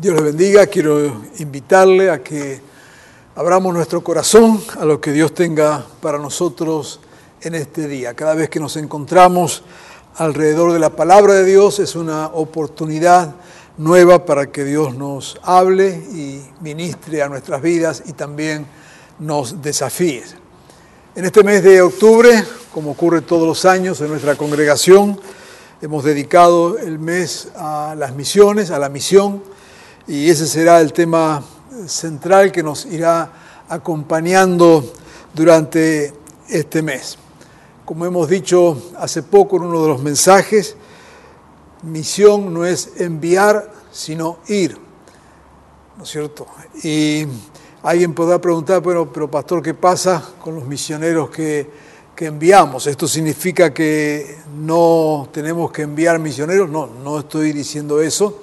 Dios les bendiga. Quiero invitarle a que abramos nuestro corazón a lo que Dios tenga para nosotros en este día. Cada vez que nos encontramos alrededor de la palabra de Dios es una oportunidad nueva para que Dios nos hable y ministre a nuestras vidas y también nos desafíe. En este mes de octubre, como ocurre todos los años en nuestra congregación, hemos dedicado el mes a las misiones, a la misión, y ese será el tema central que nos irá acompañando durante este mes. Como hemos dicho hace poco en uno de los mensajes, misión no es enviar, sino ir. ¿No es cierto? Y alguien podrá preguntar, bueno, pero pastor, ¿qué pasa con los misioneros que, que enviamos? ¿Esto significa que no tenemos que enviar misioneros? No, no estoy diciendo eso.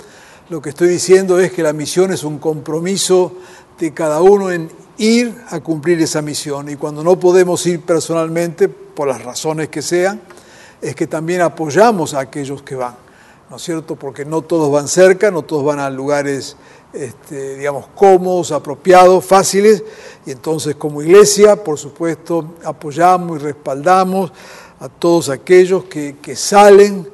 Lo que estoy diciendo es que la misión es un compromiso de cada uno en ir a cumplir esa misión. Y cuando no podemos ir personalmente, por las razones que sean, es que también apoyamos a aquellos que van, ¿no es cierto? Porque no todos van cerca, no todos van a lugares, este, digamos, cómodos, apropiados, fáciles. Y entonces como iglesia, por supuesto, apoyamos y respaldamos a todos aquellos que, que salen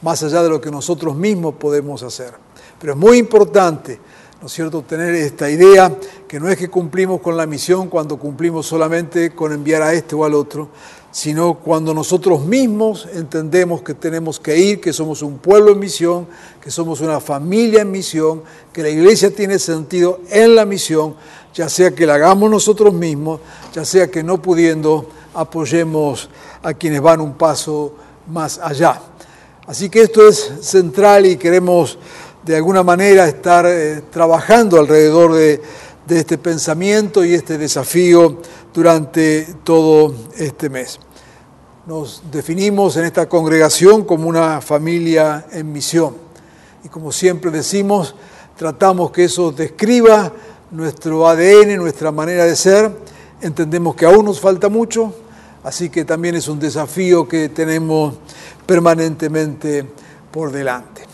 más allá de lo que nosotros mismos podemos hacer. Pero es muy importante ¿no es cierto?, tener esta idea que no es que cumplimos con la misión cuando cumplimos solamente con enviar a este o al otro, sino cuando nosotros mismos entendemos que tenemos que ir, que somos un pueblo en misión, que somos una familia en misión, que la iglesia tiene sentido en la misión, ya sea que la hagamos nosotros mismos, ya sea que no pudiendo apoyemos a quienes van un paso más allá. Así que esto es central y queremos de alguna manera estar eh, trabajando alrededor de, de este pensamiento y este desafío durante todo este mes. Nos definimos en esta congregación como una familia en misión y como siempre decimos, tratamos que eso describa nuestro ADN, nuestra manera de ser. Entendemos que aún nos falta mucho, así que también es un desafío que tenemos permanentemente por delante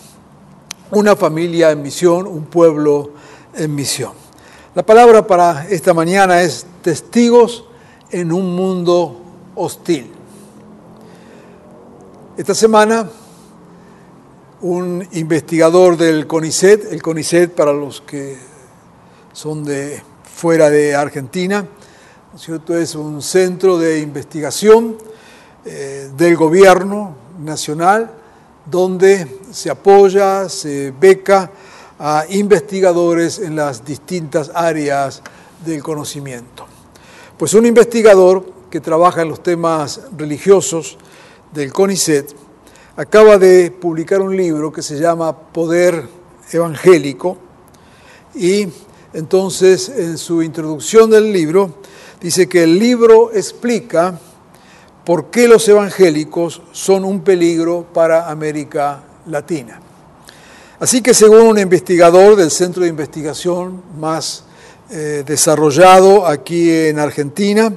una familia en misión, un pueblo en misión. La palabra para esta mañana es testigos en un mundo hostil. Esta semana un investigador del CONICET, el CONICET para los que son de fuera de Argentina, ¿no es, cierto? es un centro de investigación eh, del gobierno nacional donde se apoya, se beca a investigadores en las distintas áreas del conocimiento. Pues un investigador que trabaja en los temas religiosos del CONICET acaba de publicar un libro que se llama Poder Evangélico y entonces en su introducción del libro dice que el libro explica por qué los evangélicos son un peligro para América Latina. Así que según un investigador del centro de investigación más eh, desarrollado aquí en Argentina,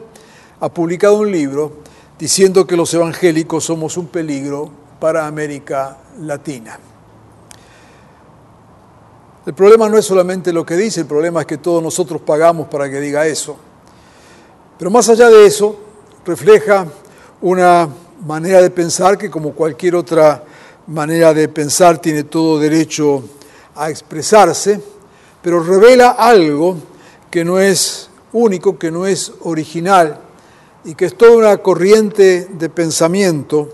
ha publicado un libro diciendo que los evangélicos somos un peligro para América Latina. El problema no es solamente lo que dice, el problema es que todos nosotros pagamos para que diga eso. Pero más allá de eso, refleja una manera de pensar que como cualquier otra manera de pensar tiene todo derecho a expresarse, pero revela algo que no es único, que no es original y que es toda una corriente de pensamiento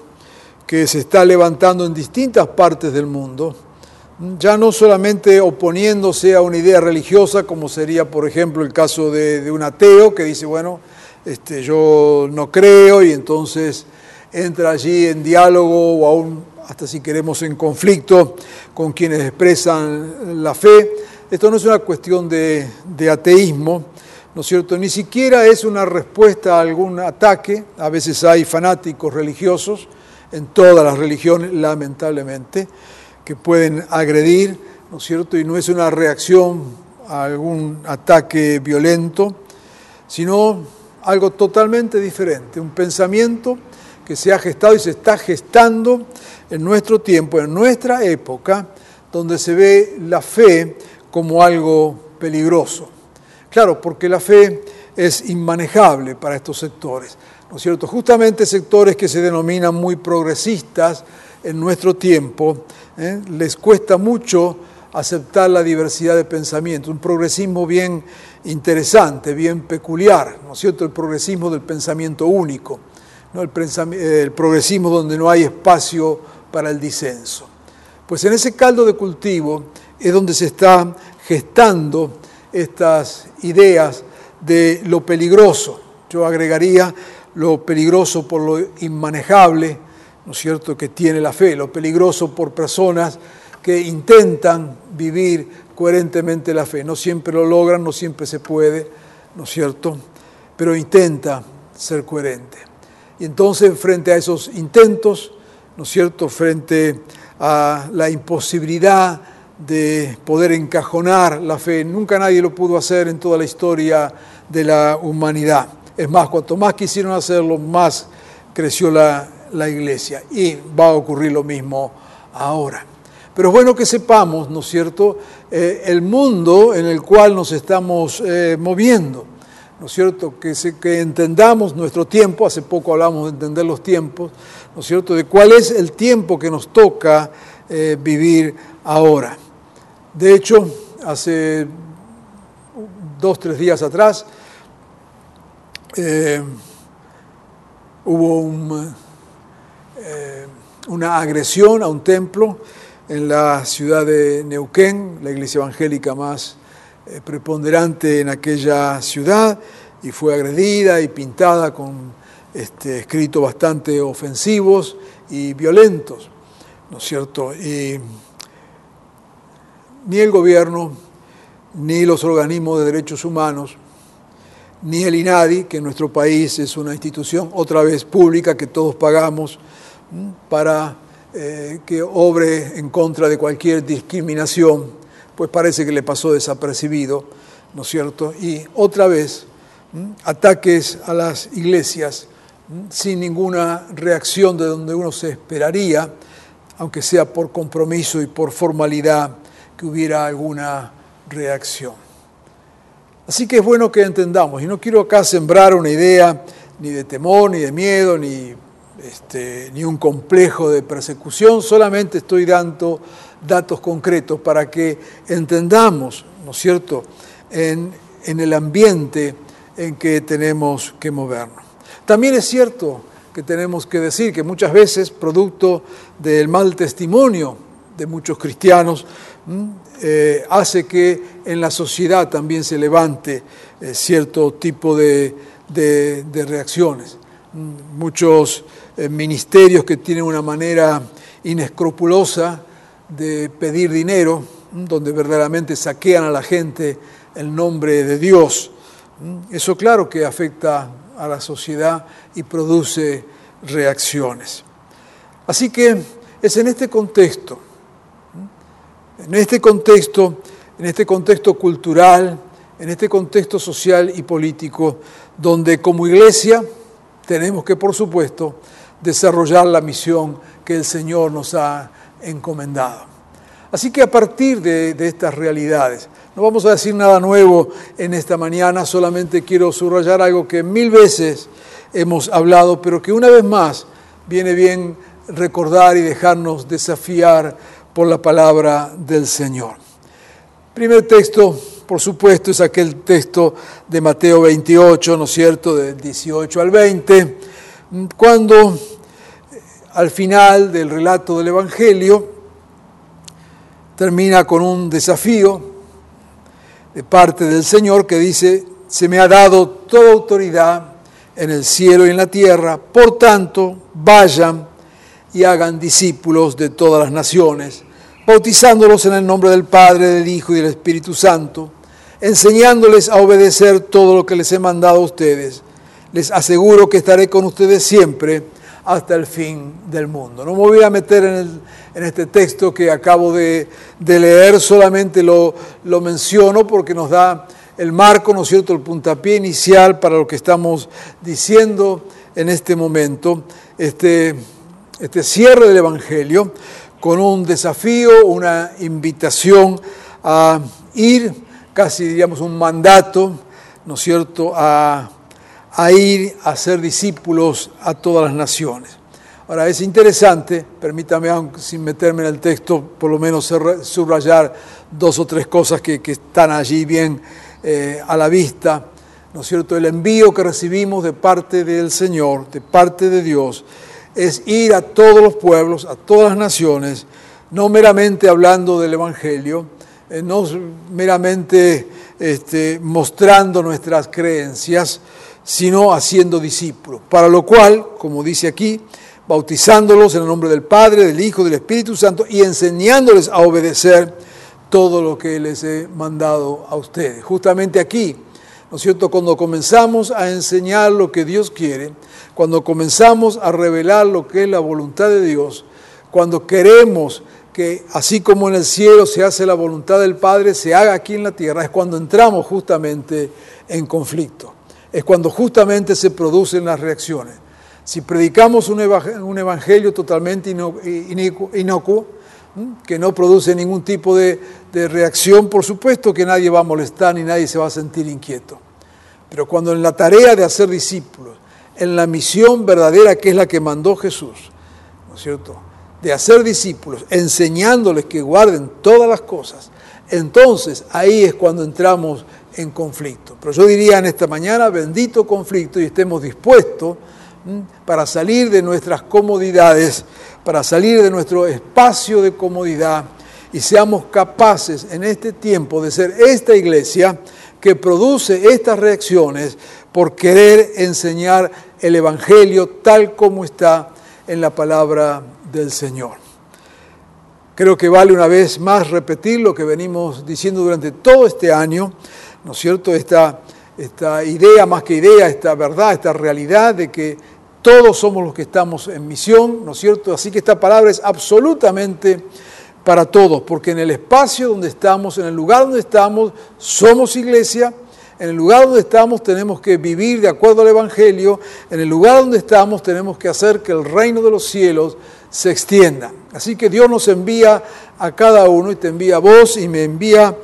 que se está levantando en distintas partes del mundo, ya no solamente oponiéndose a una idea religiosa, como sería, por ejemplo, el caso de, de un ateo que dice, bueno, este, yo no creo y entonces entra allí en diálogo o aún hasta si queremos en conflicto con quienes expresan la fe. Esto no es una cuestión de, de ateísmo, ¿no es cierto? Ni siquiera es una respuesta a algún ataque. A veces hay fanáticos religiosos en todas las religiones, lamentablemente, que pueden agredir, ¿no es cierto? Y no es una reacción a algún ataque violento, sino algo totalmente diferente, un pensamiento que se ha gestado y se está gestando en nuestro tiempo, en nuestra época, donde se ve la fe como algo peligroso. Claro, porque la fe es inmanejable para estos sectores, ¿no es cierto? Justamente sectores que se denominan muy progresistas en nuestro tiempo, ¿eh? les cuesta mucho aceptar la diversidad de pensamiento, un progresismo bien interesante, bien peculiar, ¿no es cierto? El progresismo del pensamiento único, ¿no? el, el progresismo donde no hay espacio para el disenso. Pues en ese caldo de cultivo es donde se están gestando estas ideas de lo peligroso. Yo agregaría lo peligroso por lo inmanejable, ¿no es cierto?, que tiene la fe, lo peligroso por personas que intentan vivir coherentemente la fe. No siempre lo logran, no siempre se puede, ¿no es cierto?, pero intenta ser coherente. Y entonces, frente a esos intentos, ¿no es cierto?, frente a la imposibilidad de poder encajonar la fe, nunca nadie lo pudo hacer en toda la historia de la humanidad. Es más, cuanto más quisieron hacerlo, más creció la, la iglesia. Y va a ocurrir lo mismo ahora. Pero es bueno que sepamos, ¿no es cierto?, eh, el mundo en el cual nos estamos eh, moviendo, ¿no es cierto?, que, entendamos nuestro tiempo, hace poco hablamos de entender los tiempos, ¿no es cierto?, de cuál es el tiempo que nos toca eh, vivir ahora. De hecho, hace dos, tres días atrás, hubo un, una agresión a un templo en la ciudad de Neuquén, la iglesia evangélica más eh, preponderante en aquella ciudad, y fue agredida y pintada con este, escritos bastante ofensivos y violentos, ¿no es cierto? Y ni el gobierno, ni los organismos de derechos humanos, ni el INADI, que en nuestro país es una institución otra vez pública que todos pagamos para eh, que obre en contra de cualquier discriminación, pues parece que le pasó desapercibido, ¿no es cierto? Y otra vez, ataques a las iglesias sin ninguna reacción de donde uno se esperaría, aunque sea por compromiso y por formalidad que hubiera alguna reacción. Así que es bueno que entendamos, y no quiero acá sembrar una idea ni de temor, ni de miedo, ni, este, ni un complejo de persecución, solamente estoy dando datos concretos para que entendamos, ¿no es cierto?, en, el ambiente en que tenemos que movernos. También es cierto que tenemos que decir que muchas veces, producto del mal testimonio de muchos cristianos, eh, hace que en la sociedad también se levante eh, cierto tipo de, de, reacciones. Muchos ministerios que tienen una manera inescrupulosa de pedir dinero, donde verdaderamente saquean a la gente el nombre de Dios. Eso claro que afecta a la sociedad y produce reacciones. Así que es en este contexto en este contexto, en este contexto cultural, en este contexto social y político, donde como iglesia tenemos que, por supuesto, desarrollar la misión que el Señor nos ha encomendado. Así que a partir de, estas realidades, no vamos a decir nada nuevo en esta mañana, solamente quiero subrayar algo que mil veces hemos hablado, pero que una vez más viene bien recordar y dejarnos desafiar por la palabra del Señor. Primer texto, por supuesto, es aquel texto de Mateo 28, ¿no es cierto?, del 18 al 20, cuando al final del relato del Evangelio termina con un desafío de parte del Señor que dice, se me ha dado toda autoridad en el cielo y en la tierra. Por tanto, vayan y hagan discípulos de todas las naciones, bautizándolos en el nombre del Padre, del Hijo y del Espíritu Santo, enseñándoles a obedecer todo lo que les he mandado a ustedes. Les aseguro que estaré con ustedes siempre hasta el fin del mundo. No me voy a meter en, en este texto que acabo de, de leer, solamente lo, lo menciono porque nos da el marco, ¿no es cierto?, el puntapié inicial para lo que estamos diciendo en este momento, este, este cierre del Evangelio con un desafío, una invitación a ir, casi diríamos un mandato, ¿no es cierto?, a a ir a ser discípulos a todas las naciones. Ahora, es interesante, permítame, aunque sin meterme en el texto, por lo menos subrayar dos o tres cosas que, que están allí bien eh, a la vista, ¿no es cierto? El envío que recibimos de parte del Señor, de parte de Dios, es ir a todos los pueblos, a todas las naciones, no meramente hablando del Evangelio, eh, no meramente este, mostrando nuestras creencias, sino haciendo discípulos. Para lo cual, como dice aquí, bautizándolos en el nombre del Padre, del Hijo, del Espíritu Santo y enseñándoles a obedecer todo lo que les he mandado a ustedes. Justamente aquí, ¿no es cierto? Cuando comenzamos a enseñar lo que Dios quiere, cuando comenzamos a revelar lo que es la voluntad de Dios, cuando queremos que así como en el cielo se hace la voluntad del Padre, se haga aquí en la tierra, es cuando entramos justamente en conflicto es cuando justamente se producen las reacciones. Si predicamos un evang- un evangelio totalmente inicu- inocuo, que no produce ningún tipo de, de reacción, por supuesto que nadie va a molestar ni nadie se va a sentir inquieto. Pero cuando en la tarea de hacer discípulos, en la misión verdadera que es la que mandó Jesús, ¿no es cierto? De hacer discípulos, enseñándoles que guarden todas las cosas, entonces ahí es cuando entramos en conflicto. Pero yo diría en esta mañana, bendito conflicto y estemos dispuestos para salir de nuestras comodidades, para salir de nuestro espacio de comodidad y seamos capaces en este tiempo de ser esta iglesia que produce estas reacciones por querer enseñar el Evangelio tal como está en la palabra del Señor. Creo que vale una vez más repetir lo que venimos diciendo durante todo este año, ¿no es cierto? Esta, esta idea, más que idea, esta verdad, esta realidad de que todos somos los que estamos en misión, ¿no es cierto? Así que esta palabra es absolutamente para todos, porque en el espacio donde estamos, en el lugar donde estamos, somos iglesia, en el lugar donde estamos tenemos que vivir de acuerdo al Evangelio, en el lugar donde estamos tenemos que hacer que el reino de los cielos se extienda. Así que Dios nos envía a cada uno y te envía a vos y me envía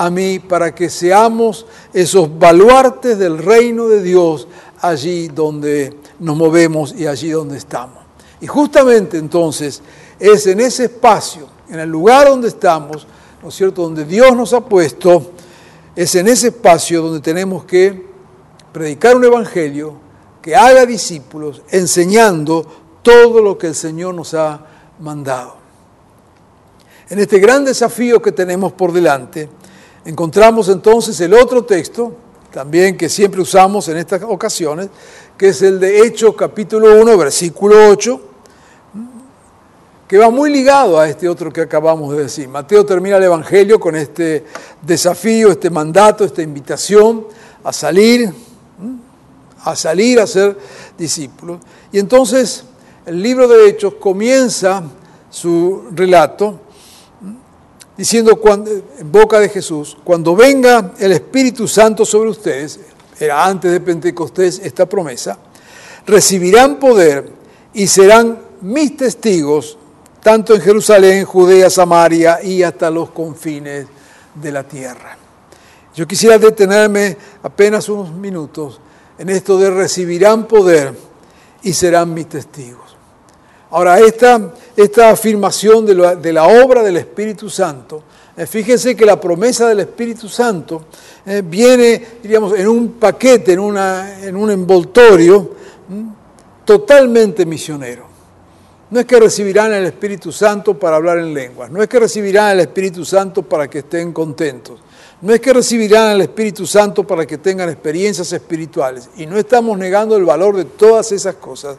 a mí para que seamos esos baluartes del reino de Dios allí donde nos movemos y allí donde estamos. Y justamente entonces es en ese espacio, en el lugar donde estamos, ¿no es cierto?, donde Dios nos ha puesto, es en ese espacio donde tenemos que predicar un evangelio que haga discípulos, enseñando todo lo que el Señor nos ha mandado. En este gran desafío que tenemos por delante, encontramos entonces el otro texto, también que siempre usamos en estas ocasiones, que es el de Hechos capítulo 1, versículo 8, que va muy ligado a este otro que acabamos de decir. Mateo termina el Evangelio con este desafío, este mandato, esta invitación a salir, a salir a ser discípulos. Y entonces el libro de Hechos comienza su relato diciendo en boca de Jesús, cuando venga el Espíritu Santo sobre ustedes, era antes de Pentecostés esta promesa, recibirán poder y serán mis testigos tanto en Jerusalén, Judea, Samaria y hasta los confines de la tierra. Yo quisiera detenerme apenas unos minutos en esto de recibirán poder y serán mis testigos. Ahora, esta, esta afirmación de la, obra del Espíritu Santo, eh, fíjense que la promesa del Espíritu Santo eh, viene, diríamos, en un paquete, en, una, en un envoltorio totalmente misionero. No es que recibirán el Espíritu Santo para hablar en lenguas, no es que recibirán el Espíritu Santo para que estén contentos, No es que recibirán al Espíritu Santo para que tengan experiencias espirituales. Y no estamos negando el valor de todas esas cosas.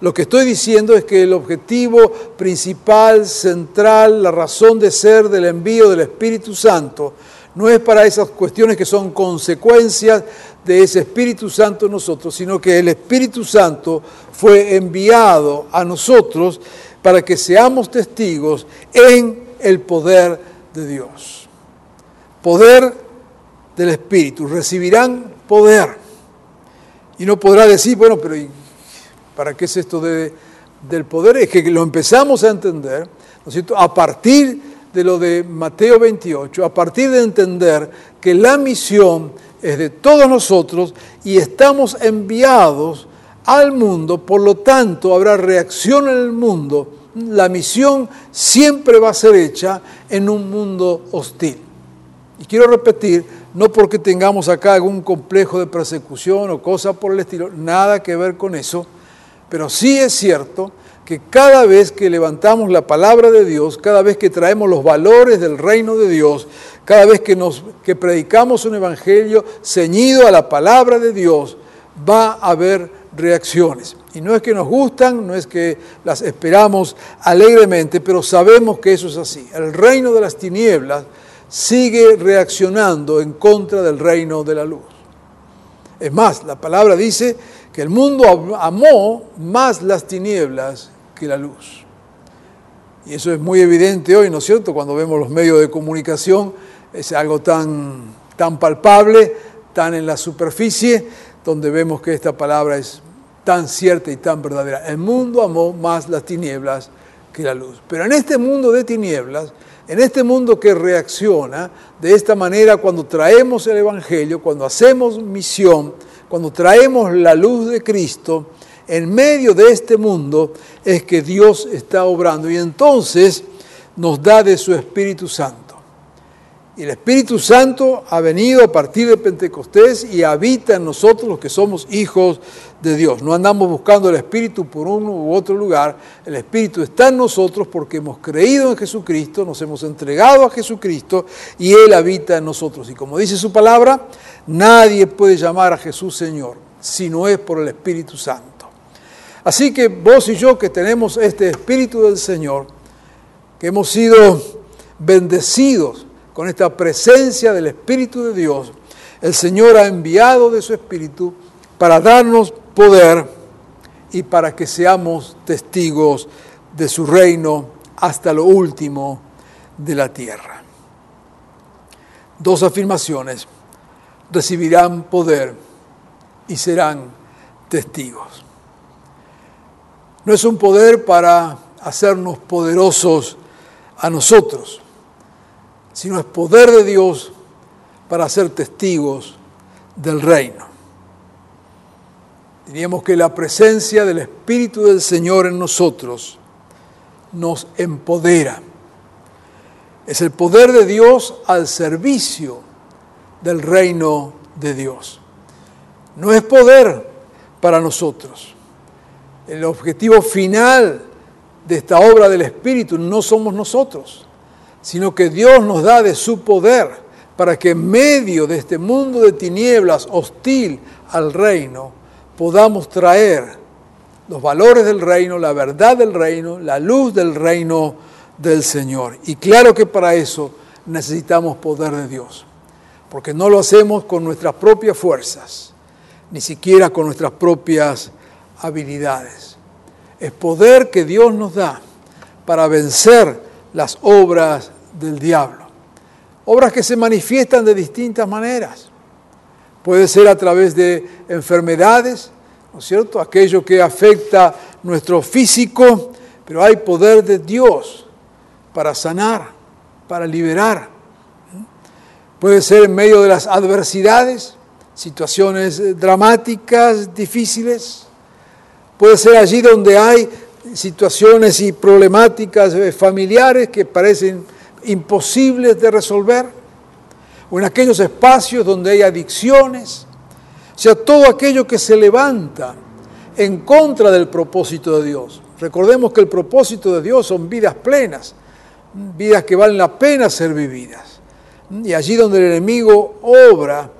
Lo que estoy diciendo es que el objetivo principal, central, la razón de ser del envío del Espíritu Santo, no es para esas cuestiones que son consecuencias de ese Espíritu Santo en nosotros, sino que el Espíritu Santo fue enviado a nosotros para que seamos testigos en el poder de Dios. Poder del Espíritu. Recibirán poder. Y no podrá decir, bueno, pero ¿para qué es esto de, del poder? Es que lo empezamos a entender, ¿no es cierto? A partir de lo de Mateo 28, a partir de entender que la misión es de todos nosotros y estamos enviados al mundo, por lo tanto habrá reacción en el mundo. La misión siempre va a ser hecha en un mundo hostil. Y quiero repetir, no porque tengamos acá algún complejo de persecución o cosa por el estilo, nada que ver con eso, pero sí es cierto que cada vez que levantamos la palabra de Dios, cada vez que traemos los valores del reino de Dios, cada vez que, nos, que predicamos un evangelio ceñido a la palabra de Dios, va a haber reacciones. Y no es que nos gustan, no es que las esperamos alegremente, pero sabemos que eso es así. El reino de las tinieblas sigue reaccionando en contra del reino de la luz. Es más, la palabra dice que el mundo amó más las tinieblas que la luz. Y eso es muy evidente hoy, ¿no es cierto? Cuando vemos los medios de comunicación, es algo tan, tan palpable, tan en la superficie, donde vemos que esta palabra es tan cierta y tan verdadera. El mundo amó más las tinieblas que la luz. Pero en este mundo de tinieblas, en este mundo que reacciona de esta manera cuando traemos el Evangelio, cuando hacemos misión, cuando traemos la luz de Cristo, en medio de este mundo es que Dios está obrando y entonces nos da de su Espíritu Santo. Y el Espíritu Santo ha venido a partir de Pentecostés y habita en nosotros los que somos hijos de Dios. No andamos buscando el Espíritu por uno u otro lugar. El Espíritu está en nosotros porque hemos creído en Jesucristo, nos hemos entregado a Jesucristo y Él habita en nosotros. Y como dice su palabra, nadie puede llamar a Jesús Señor si no es por el Espíritu Santo. Así que vos y yo que tenemos este Espíritu del Señor, que hemos sido bendecidos con esta presencia del Espíritu de Dios, el Señor ha enviado de su Espíritu para darnos poder y para que seamos testigos de su reino hasta lo último de la tierra. Dos afirmaciones. Recibirán poder y serán testigos. No es un poder para hacernos poderosos a nosotros, sino es poder de Dios para ser testigos del reino. Diríamos que la presencia del Espíritu del Señor en nosotros nos empodera. Es el poder de Dios al servicio del reino de Dios. No es poder para nosotros. El objetivo final de esta obra del Espíritu no somos nosotros sino que Dios nos da de su poder para que en medio de este mundo de tinieblas hostil al reino podamos traer los valores del reino, la verdad del reino, la luz del reino del Señor. Y claro que para eso necesitamos poder de Dios, porque no lo hacemos con nuestras propias fuerzas, ni siquiera con nuestras propias habilidades. Es poder que Dios nos da para vencer las obras del diablo. Obras que se manifiestan de distintas maneras. Puede ser a través de enfermedades, ¿no es cierto? Aquello que afecta nuestro físico, pero hay poder de Dios para sanar, para liberar. Puede ser en medio de las adversidades, situaciones dramáticas, difíciles. Puede ser allí donde hay situaciones y problemáticas familiares que parecen imposibles de resolver, o en aquellos espacios donde hay adicciones, o sea, todo aquello que se levanta en contra del propósito de Dios. Recordemos que el propósito de Dios son vidas plenas, vidas que valen la pena ser vividas. Y allí donde el enemigo obra,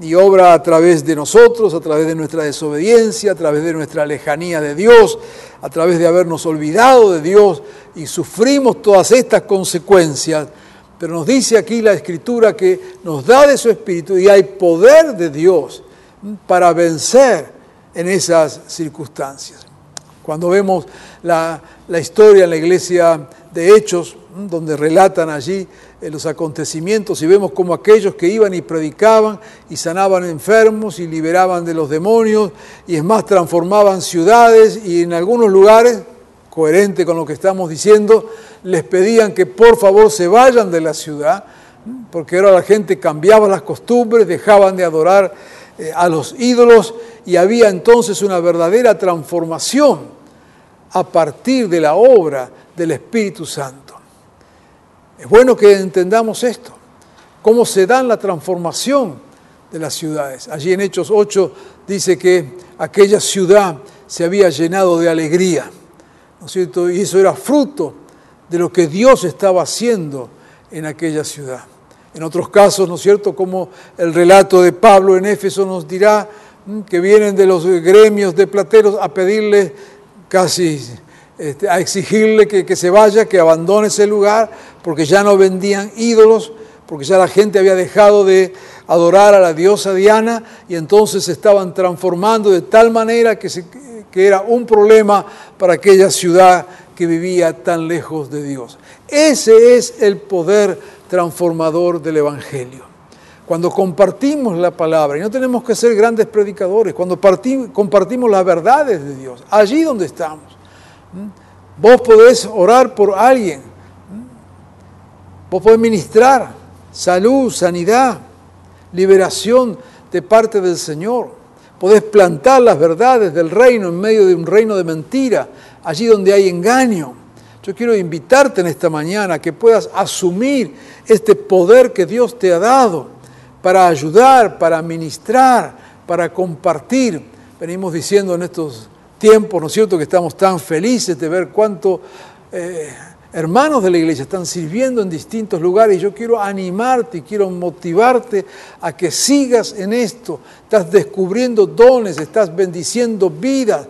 y obra a través de nosotros, a través de nuestra desobediencia, a través de nuestra lejanía de Dios, a través de habernos olvidado de Dios y sufrimos todas estas consecuencias. Pero nos dice aquí la Escritura que nos da de su Espíritu y hay poder de Dios para vencer en esas circunstancias. Cuando vemos la, la historia en la iglesia de Hechos, donde relatan allí eh, los acontecimientos y vemos como aquellos que iban y predicaban y sanaban enfermos y liberaban de los demonios y es más, transformaban ciudades y en algunos lugares, coherente con lo que estamos diciendo, les pedían que por favor se vayan de la ciudad, porque ahora la gente cambiaba las costumbres, dejaban de adorar eh, a los ídolos y había entonces una verdadera transformación a partir de la obra del Espíritu Santo. Es bueno que entendamos esto, cómo se da la transformación de las ciudades. Allí en Hechos 8 dice que aquella ciudad se había llenado de alegría, ¿no cierto? Y eso era fruto de lo que Dios estaba haciendo en aquella ciudad. En otros casos, ¿no es cierto?, como el relato de Pablo en Éfeso nos dirá mm, que vienen de los gremios de plateros a pedirle casi este, a exigirle que, que, se vaya, que abandone ese lugar, porque ya no vendían ídolos, porque ya la gente había dejado de adorar a la diosa Diana y entonces se estaban transformando de tal manera que, se, que era un problema para aquella ciudad que vivía tan lejos de Dios. Ese es el poder transformador del Evangelio. Cuando compartimos la palabra, y no tenemos que ser grandes predicadores, cuando compartimos las verdades de Dios, allí donde estamos, Vos podés orar por alguien. Vos podés ministrar salud, sanidad, liberación de parte del Señor. Podés plantar las verdades del reino en medio de un reino de mentira, allí donde hay engaño. Yo quiero invitarte en esta mañana que puedas asumir este poder que Dios te ha dado para ayudar, para ministrar, para compartir. Venimos diciendo en estos tiempo, ¿no es cierto?, que estamos tan felices de ver cuánto eh, hermanos de la iglesia están sirviendo en distintos lugares. Yo quiero animarte y quiero motivarte a que sigas en esto. Estás descubriendo dones, estás bendiciendo vidas.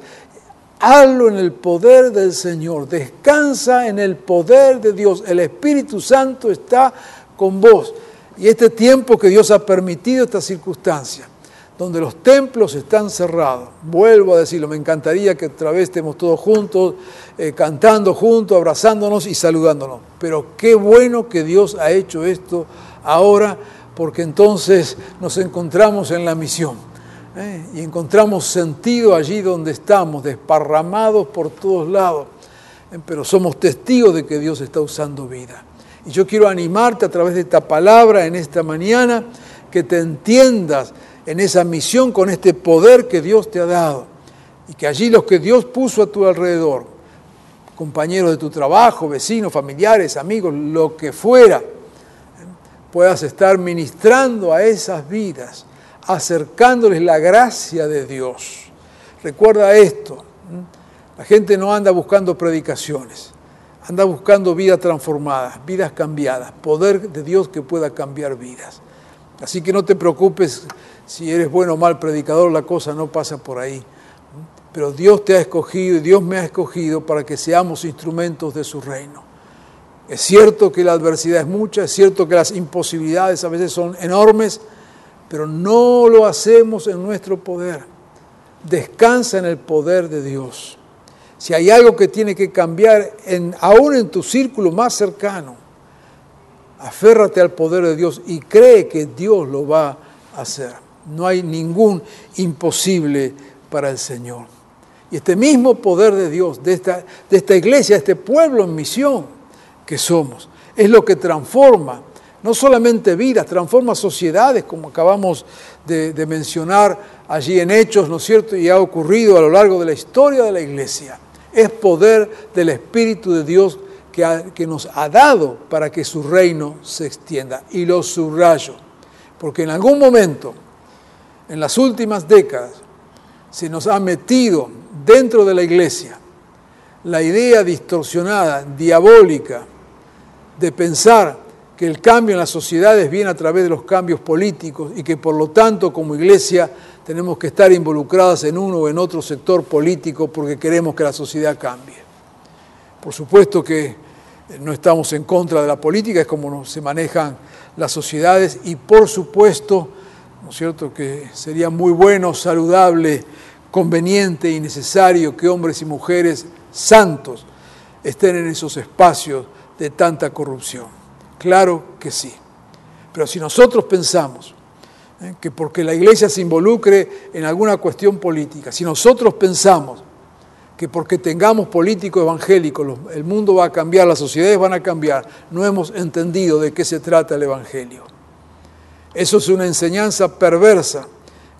Hazlo en el poder del Señor. Descansa en el poder de Dios. El Espíritu Santo está con vos. Y este tiempo que Dios ha permitido, esta circunstancia, donde los templos están cerrados. Vuelvo a decirlo, me encantaría que otra vez estemos todos juntos, eh, cantando juntos, abrazándonos y saludándonos. Pero qué bueno que Dios ha hecho esto ahora, porque entonces nos encontramos en la misión. ¿eh? Y encontramos sentido allí donde estamos, desparramados por todos lados. ¿eh? Pero somos testigos de que Dios está usando vida. Y yo quiero animarte a través de esta palabra en esta mañana, que te entiendas en esa misión con este poder que Dios te ha dado. Y que allí los que Dios puso a tu alrededor, compañeros de tu trabajo, vecinos, familiares, amigos, lo que fuera, puedas estar ministrando a esas vidas, acercándoles la gracia de Dios. Recuerda esto, la gente no anda buscando predicaciones, anda buscando vidas transformadas, vidas cambiadas, poder de Dios que pueda cambiar vidas. Así que no te preocupes si eres bueno o mal predicador, la cosa no pasa por ahí. Pero Dios te ha escogido y Dios me ha escogido para que seamos instrumentos de su reino. Es cierto que la adversidad es mucha, es cierto que las imposibilidades a veces son enormes, pero no lo hacemos en nuestro poder. Descansa en el poder de Dios. Si hay algo que tiene que cambiar, aún en tu círculo más cercano, aférrate al poder de Dios y cree que Dios lo va a hacer. No hay ningún imposible para el Señor. Y este mismo poder de Dios, de esta, de iglesia, este pueblo en misión que somos, es lo que transforma no solamente vidas, transforma sociedades, como acabamos de, de, mencionar allí en Hechos, ¿no es cierto? Y ha ocurrido a lo largo de la historia de la iglesia. Es poder del Espíritu de Dios que nos ha dado para que su reino se extienda. Y lo subrayo, porque en algún momento en las últimas décadas se nos ha metido dentro de la iglesia la idea distorsionada, diabólica, de pensar que el cambio en las sociedades viene a través de los cambios políticos y que por lo tanto como iglesia tenemos que estar involucradas en uno o en otro sector político porque queremos que la sociedad cambie. Por supuesto que no estamos en contra de la política, es como se manejan las sociedades y por supuesto, ¿no es cierto?, que sería muy bueno, saludable, conveniente y necesario que hombres y mujeres santos estén en esos espacios de tanta corrupción. Claro que sí. Pero si nosotros pensamos ¿eh? que porque la iglesia se involucre en alguna cuestión política, si nosotros pensamos que porque tengamos políticos evangélicos el mundo va a cambiar, las sociedades van a cambiar, no hemos entendido de qué se trata el Evangelio. Eso es una enseñanza perversa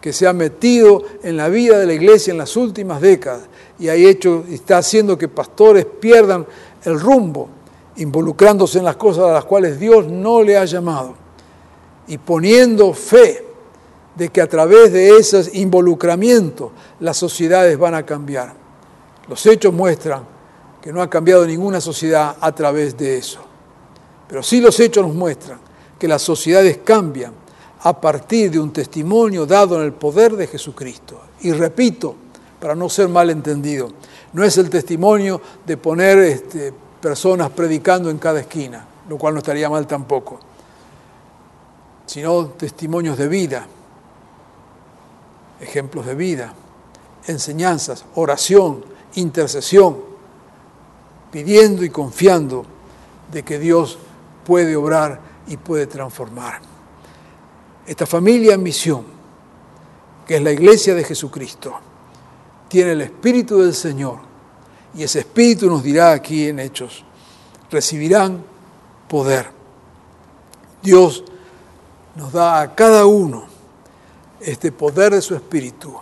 que se ha metido en la vida de la iglesia en las últimas décadas y ha hecho, está haciendo que pastores pierdan el rumbo involucrándose en las cosas a las cuales Dios no le ha llamado y poniendo fe de que a través de ese involucramiento las sociedades van a cambiar. Los hechos muestran que no ha cambiado ninguna sociedad a través de eso. Pero sí los hechos nos muestran que las sociedades cambian a partir de un testimonio dado en el poder de Jesucristo. Y repito, para no ser malentendido, no es el testimonio de poner este, personas predicando en cada esquina, lo cual no estaría mal tampoco, sino testimonios de vida, ejemplos de vida, enseñanzas, oración, intercesión, pidiendo y confiando de que Dios puede obrar y puede transformar. Esta familia en misión, que es la iglesia de Jesucristo, tiene el Espíritu del Señor y ese Espíritu nos dirá aquí en Hechos, recibirán poder. Dios nos da a cada uno este poder de su Espíritu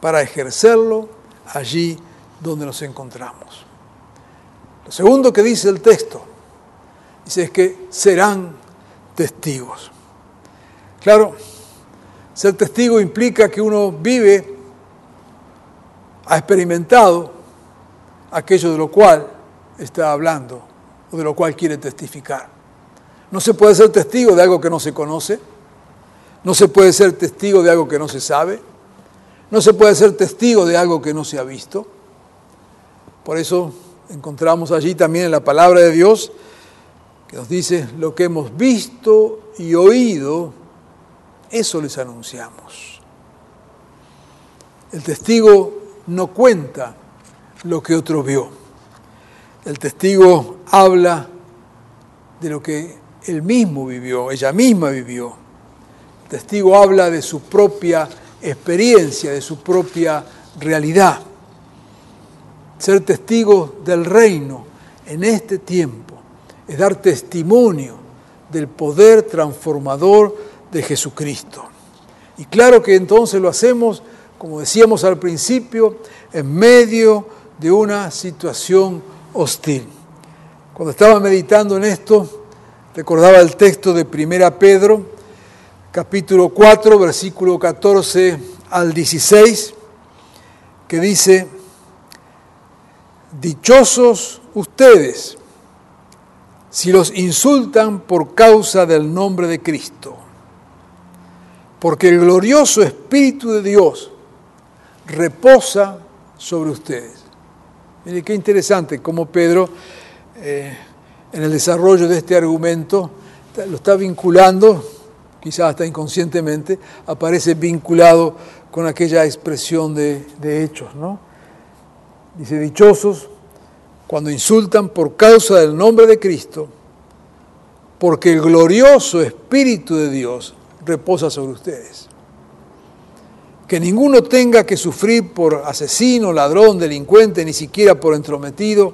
para ejercerlo allí donde nos encontramos. Lo segundo que dice el texto, dice es que serán testigos. Claro, ser testigo implica que uno vive, ha experimentado aquello de lo cual está hablando o de lo cual quiere testificar. No se puede ser testigo de algo que no se conoce, no se puede ser testigo de algo que no se sabe, no se puede ser testigo de algo que no se ha visto. Por eso encontramos allí también en la palabra de Dios que nos dice lo que hemos visto y oído, eso les anunciamos. El testigo no cuenta lo que otro vio. El testigo habla de lo que él mismo vivió, ella misma vivió. El testigo habla de su propia experiencia, de su propia realidad. Ser testigo del reino en este tiempo es dar testimonio del poder transformador de Jesucristo. Y claro que entonces lo hacemos, como decíamos al principio, en medio de una situación hostil. Cuando estaba meditando en esto, recordaba el texto de 1 Pedro, capítulo 4, versículo 14 al 16, que dice, dichosos ustedes si los insultan por causa del nombre de Cristo, porque el glorioso Espíritu de Dios reposa sobre ustedes. Mire qué interesante cómo Pedro, eh, en el desarrollo de este argumento, lo está vinculando, quizás hasta inconscientemente, aparece vinculado con aquella expresión de, de hechos. ¿no? Dice, dichosos cuando insultan por causa del nombre de Cristo, porque el glorioso Espíritu de Dios reposa sobre ustedes que ninguno tenga que sufrir por asesino, ladrón, delincuente, ni siquiera por entrometido.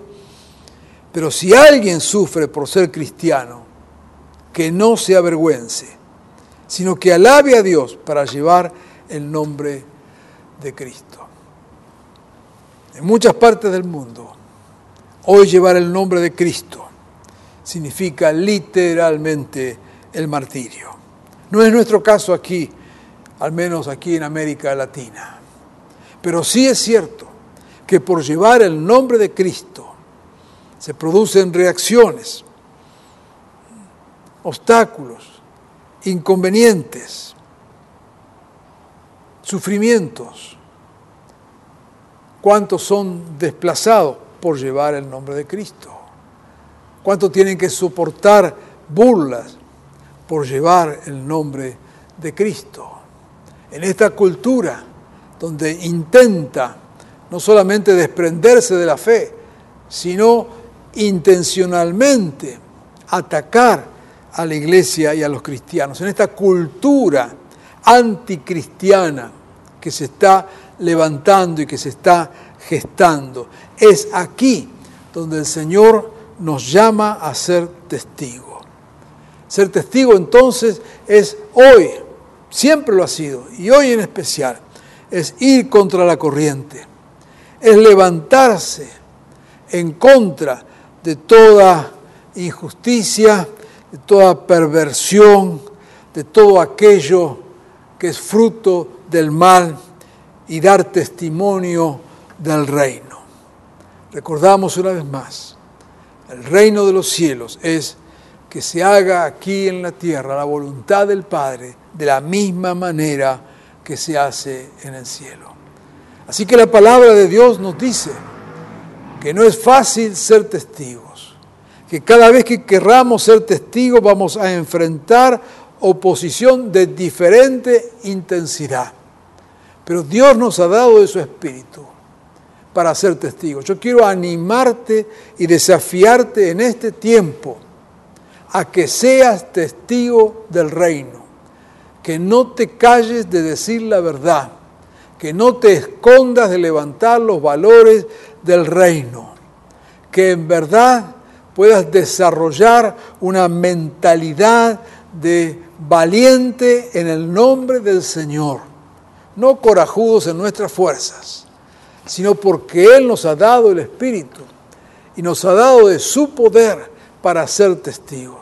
Pero si alguien sufre por ser cristiano, que no se avergüence, sino que alabe a Dios para llevar el nombre de Cristo. En muchas partes del mundo, hoy llevar el nombre de Cristo significa literalmente el martirio. No es nuestro caso aquí al menos aquí en América Latina. Pero sí es cierto que por llevar el nombre de Cristo se producen reacciones obstáculos, inconvenientes, sufrimientos. ¿Cuántos son desplazados por llevar el nombre de Cristo? ¿Cuántos tienen que soportar burlas por llevar el nombre de Cristo? En esta cultura donde intenta no solamente desprenderse de la fe, sino intencionalmente atacar a la iglesia y a los cristianos, en esta cultura anticristiana que se está levantando y que se está gestando. Es aquí donde el Señor nos llama a ser testigo. Ser testigo entonces es hoy, siempre lo ha sido, y hoy en especial, es ir contra la corriente, es levantarse en contra de toda injusticia, de toda perversión, de todo aquello que es fruto del mal y dar testimonio del reino. Recordamos una vez más, el reino de los cielos es que se haga aquí en la tierra la voluntad del Padre de la misma manera que se hace en el cielo. Así que la palabra de Dios nos dice que no es fácil ser testigos, que cada vez que querramos ser testigos vamos a enfrentar oposición de diferente intensidad. Pero Dios nos ha dado de su espíritu para ser testigos. Yo quiero animarte y desafiarte en este tiempo a que seas testigo del reino, que no te calles de decir la verdad, que no te escondas de levantar los valores del reino, que en verdad puedas desarrollar una mentalidad de valiente en el nombre del Señor, no corajudos en nuestras fuerzas, sino porque Él nos ha dado el Espíritu y nos ha dado de su poder para ser testigos.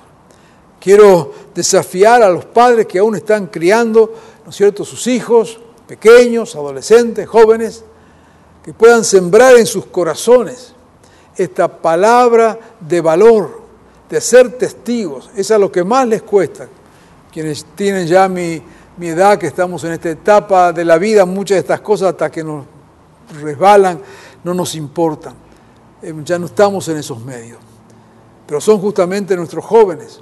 Quiero desafiar a los padres que aún están criando, ¿no es cierto?, sus hijos, pequeños, adolescentes, jóvenes, que puedan sembrar en sus corazones esta palabra de valor, de ser testigos. Es a lo que más les cuesta. Quienes tienen ya mi, mi edad, que estamos en esta etapa de la vida, muchas de estas cosas hasta que nos resbalan, no nos importan. Eh, Ya no estamos en esos medios. Pero son justamente nuestros jóvenes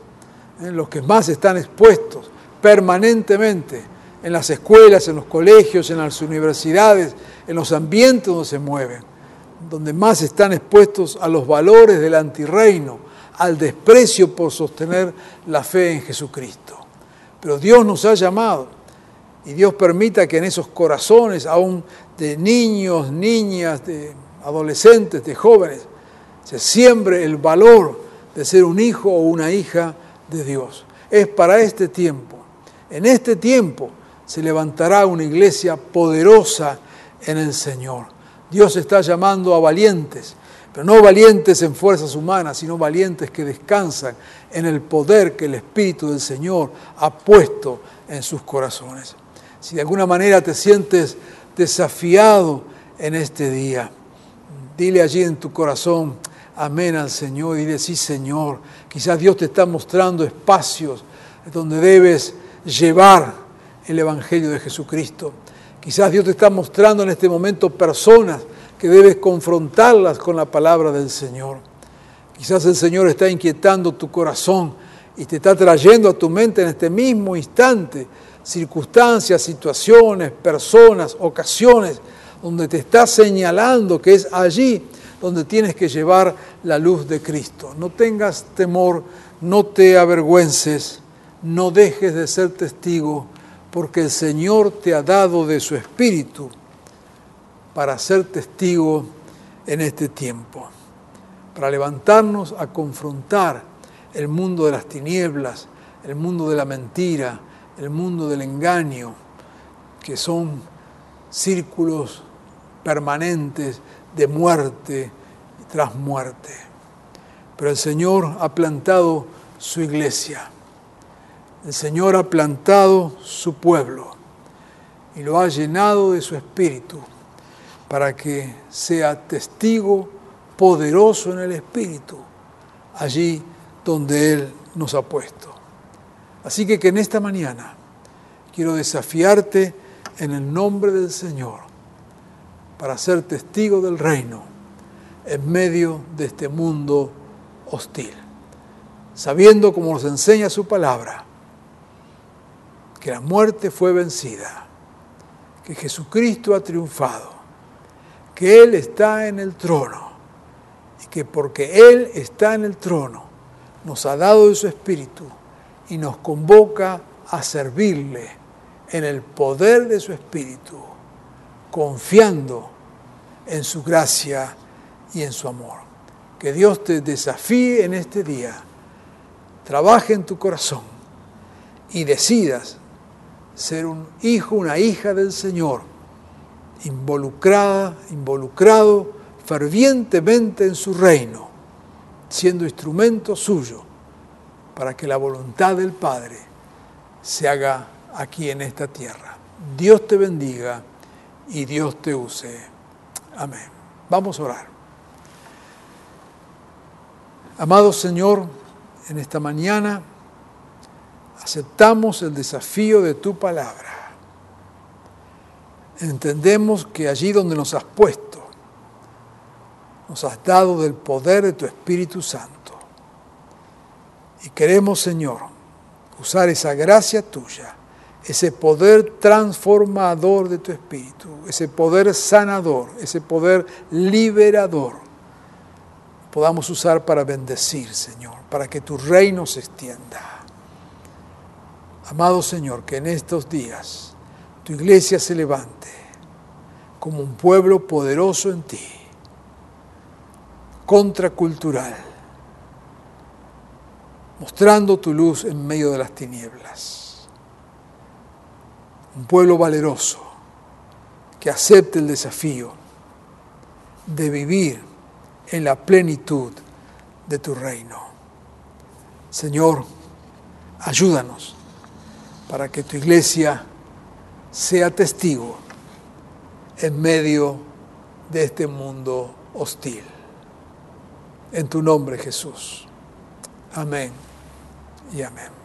eh, los que más están expuestos permanentemente en las escuelas, en los colegios, en las universidades, en los ambientes donde se mueven, donde más están expuestos a los valores del antirreino, al desprecio por sostener la fe en Jesucristo. Pero Dios nos ha llamado y Dios permita que en esos corazones, aún de niños, niñas, de adolescentes, de jóvenes, se siembre el valor de ser un hijo o una hija de Dios. Es para este tiempo. En este tiempo se levantará una iglesia poderosa en el Señor. Dios está llamando a valientes, pero no valientes en fuerzas humanas, sino valientes que descansan en el poder que el Espíritu del Señor ha puesto en sus corazones. Si de alguna manera te sientes desafiado en este día, dile allí en tu corazón, amén al Señor, y dile, sí Señor, quizás Dios te está mostrando espacios donde debes llevar el Evangelio de Jesucristo. Quizás Dios te está mostrando en este momento personas que debes confrontarlas con la palabra del Señor. Quizás el Señor está inquietando tu corazón y te está trayendo a tu mente en este mismo instante circunstancias, situaciones, personas, ocasiones, donde te está señalando que es allí donde tienes que llevar la luz de Cristo. No tengas temor, no te avergüences, no dejes de ser testigo, porque el Señor te ha dado de su Espíritu para ser testigo en este tiempo, para levantarnos a confrontar el mundo de las tinieblas, el mundo de la mentira, el mundo del engaño, que son círculos permanentes de muerte tras muerte. Pero el Señor ha plantado su iglesia. El Señor ha plantado su pueblo y lo ha llenado de su espíritu para que sea testigo poderoso en el espíritu allí donde Él nos ha puesto. Así que que en esta mañana quiero desafiarte en el nombre del Señor para ser testigo del reino en medio de este mundo hostil, sabiendo como nos enseña su palabra, que la muerte fue vencida, que Jesucristo ha triunfado, que Él está en el trono y que porque Él está en el trono nos ha dado de su Espíritu y nos convoca a servirle en el poder de su Espíritu, confiando en su gracia y en su amor. Que Dios te desafíe en este día, trabaje en tu corazón y decidas ser un hijo, una hija del Señor, involucrada, involucrado fervientemente en su reino, siendo instrumento suyo para que la voluntad del Padre se haga aquí en esta tierra. Dios te bendiga y Dios te use. Amén. Vamos a orar. Amado Señor, en esta mañana aceptamos el desafío de tu palabra. Entendemos que allí donde nos has puesto, nos has dado del poder de tu Espíritu Santo. Y queremos, Señor, usar esa gracia tuya, ese poder transformador de tu Espíritu, ese poder sanador, ese poder liberador, podamos usar para bendecir, Señor, para que tu reino se extienda. Amado Señor, que en estos días tu iglesia se levante como un pueblo poderoso en ti, contracultural, mostrando tu luz en medio de las tinieblas. Un pueblo valeroso que acepte el desafío de vivir en la plenitud de tu reino. Señor, ayúdanos para que tu iglesia sea testigo en medio de este mundo hostil. En tu nombre, Jesús. Amén y amén.